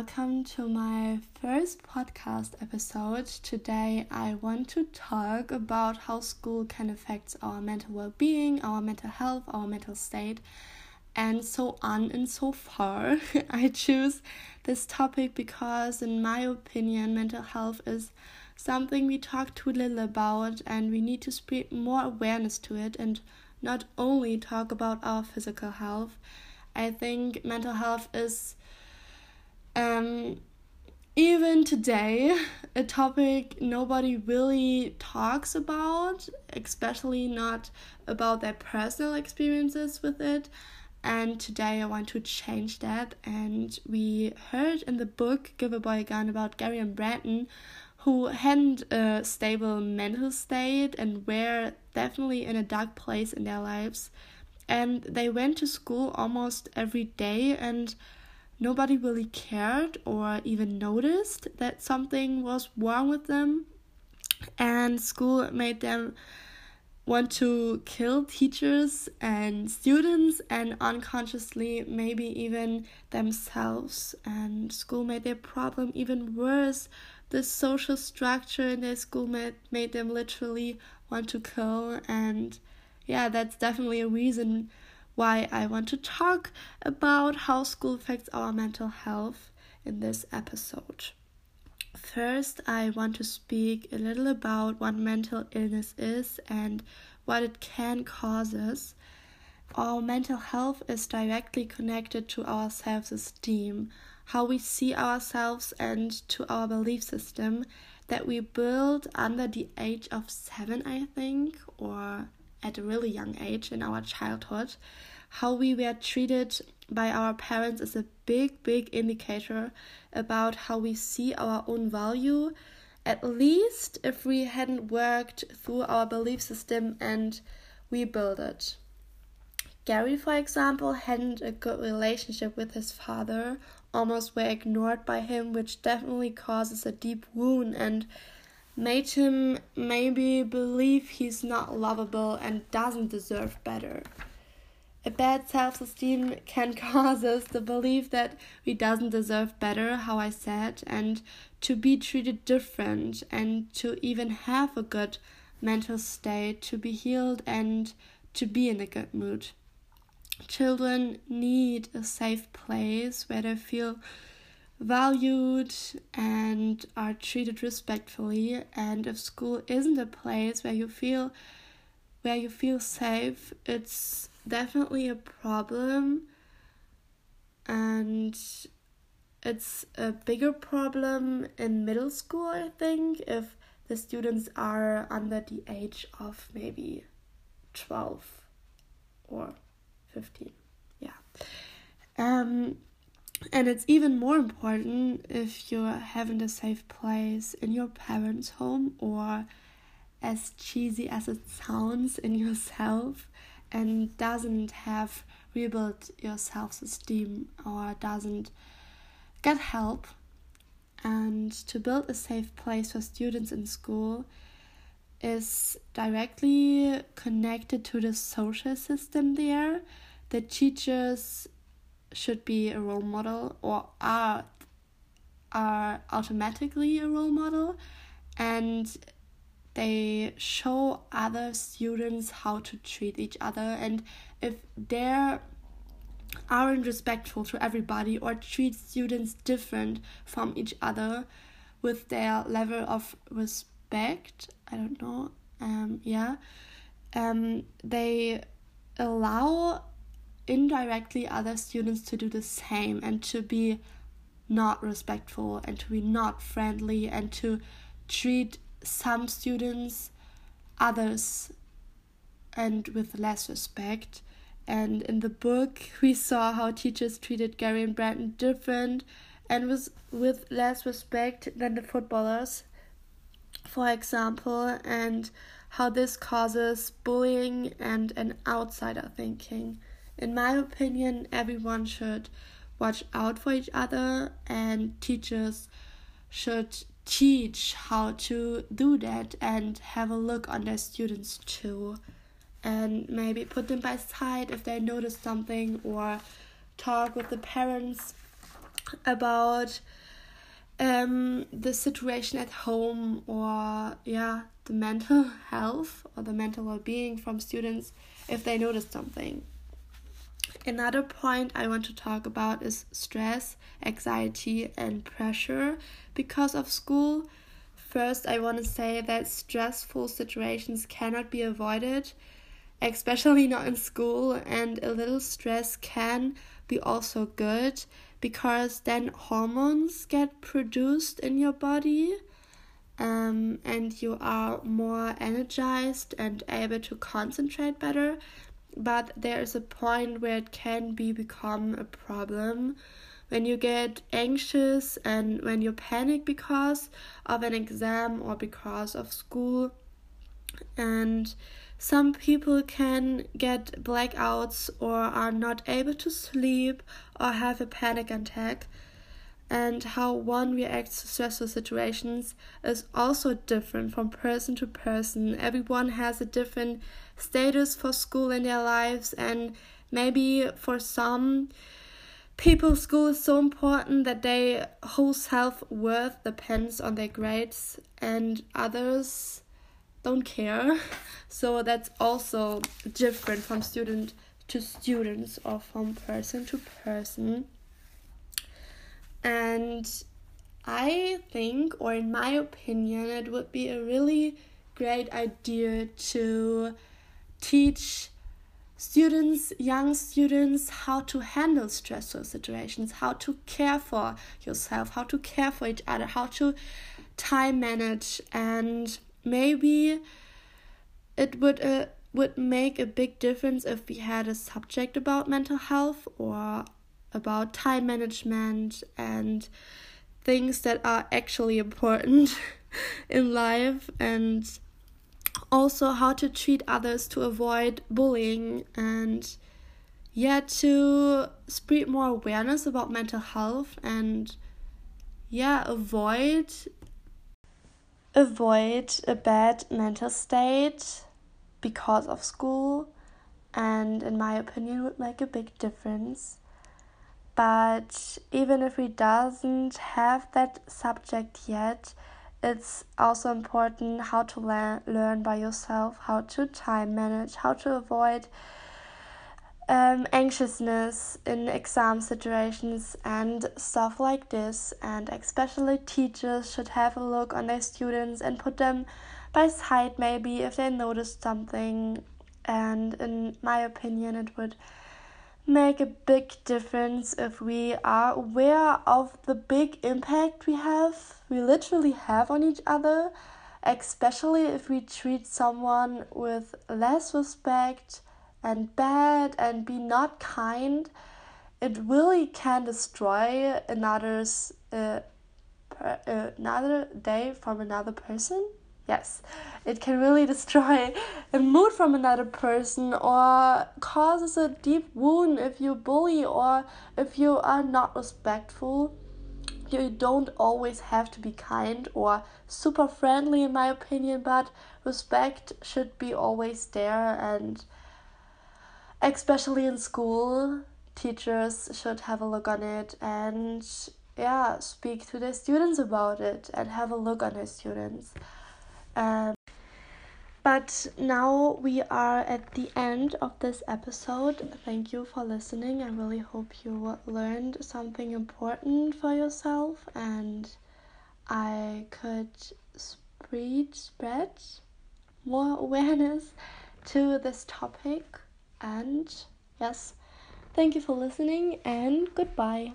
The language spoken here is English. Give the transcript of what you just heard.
welcome to my first podcast episode. Today, I want to talk about how school can affect our mental well being, our mental health, our mental state, and so on and so far. I choose this topic because, in my opinion, mental health is something we talk too little about, and we need to spread more awareness to it and not only talk about our physical health. I think mental health is um, even today, a topic nobody really talks about, especially not about their personal experiences with it. And today I want to change that. And we heard in the book Give a Boy a Gun about Gary and Brandon, who hadn't a stable mental state and were definitely in a dark place in their lives. And they went to school almost every day and nobody really cared or even noticed that something was wrong with them. And school made them want to kill teachers and students and unconsciously maybe even themselves. And school made their problem even worse. The social structure in their school made, made them literally want to kill. And yeah that's definitely a reason why I want to talk about how school affects our mental health in this episode. First, I want to speak a little about what mental illness is and what it can cause us. Our mental health is directly connected to our self esteem, how we see ourselves, and to our belief system that we build under the age of seven, I think, or at a really young age in our childhood. How we were treated by our parents is a big, big indicator about how we see our own value, at least if we hadn't worked through our belief system and we build it. Gary, for example, hadn't a good relationship with his father, almost were ignored by him, which definitely causes a deep wound and made him maybe believe he's not lovable and doesn't deserve better. A bad self esteem can cause us the belief that we doesn't deserve better, how I said, and to be treated different and to even have a good mental state, to be healed and to be in a good mood. Children need a safe place where they feel valued and are treated respectfully and if school isn't a place where you feel where you feel safe it's definitely a problem and it's a bigger problem in middle school i think if the students are under the age of maybe 12 or 15 yeah. Um and it's even more important if you're having a safe place in your parents' home or as cheesy as it sounds in yourself and doesn't have rebuilt your self esteem or doesn't get help. And to build a safe place for students in school is directly connected to the social system there. The teachers should be a role model or are are automatically a role model and they show other students how to treat each other and if they aren't respectful to everybody or treat students different from each other with their level of respect i don't know um yeah um they allow indirectly other students to do the same and to be not respectful and to be not friendly and to treat some students others and with less respect. And in the book we saw how teachers treated Gary and Brandon different and was with less respect than the footballers. For example and how this causes bullying and an outsider thinking. In my opinion, everyone should watch out for each other, and teachers should teach how to do that and have a look on their students too. And maybe put them by side if they notice something, or talk with the parents about um, the situation at home or yeah the mental health or the mental well-being from students if they notice something another point i want to talk about is stress anxiety and pressure. Because of school first i want to say that stressful situations cannot be avoided especially not in school and a little stress can be also good because then hormones get produced in your body um, and you are more energized and able to concentrate better but there is a point where it can be become a problem when you get anxious and when you panic because of an exam or because of school and some people can get blackouts or are not able to sleep or have a panic attack. And how one reacts to stressful situations is also different from person to person. Everyone has a different status for school in their lives, and maybe for some people, school is so important that their whole self worth depends on their grades, and others don't care. So that's also different from student to students or from person to person. And I think, or in my opinion, it would be a really great idea to teach students, young students, how to handle stressful situations, how to care for yourself, how to care for each other, how to time manage, and maybe it would uh, would make a big difference if we had a subject about mental health or about time management and things that are actually important in life and also how to treat others to avoid bullying and yeah to spread more awareness about mental health and yeah avoid avoid a bad mental state because of school. And in my opinion would make a big difference but even if we doesn't have that subject yet it's also important how to learn learn by yourself how to time manage how to avoid um, anxiousness in exam situations and stuff like this. And especially teachers should have a look on their students and put them by side maybe if they notice something. And in my opinion, it would make a big difference if we are aware of the big impact we have, we literally have on each other, especially if we treat someone with less respect and bad and be not kind, it really can destroy another's uh, per, uh, another day from another person. Yes, it can really destroy a mood from another person or causes a deep wound if you bully or if you are not respectful. You don't always have to be kind or super friendly, in my opinion, but respect should be always there and especially in school, teachers should have a look on it and yeah, speak to their students about it and have a look on their students. Um, but now we are at the end of this episode. Thank you for listening. I really hope you learned something important for yourself and I could spread spread more awareness to this topic. And yes, thank you for listening and goodbye.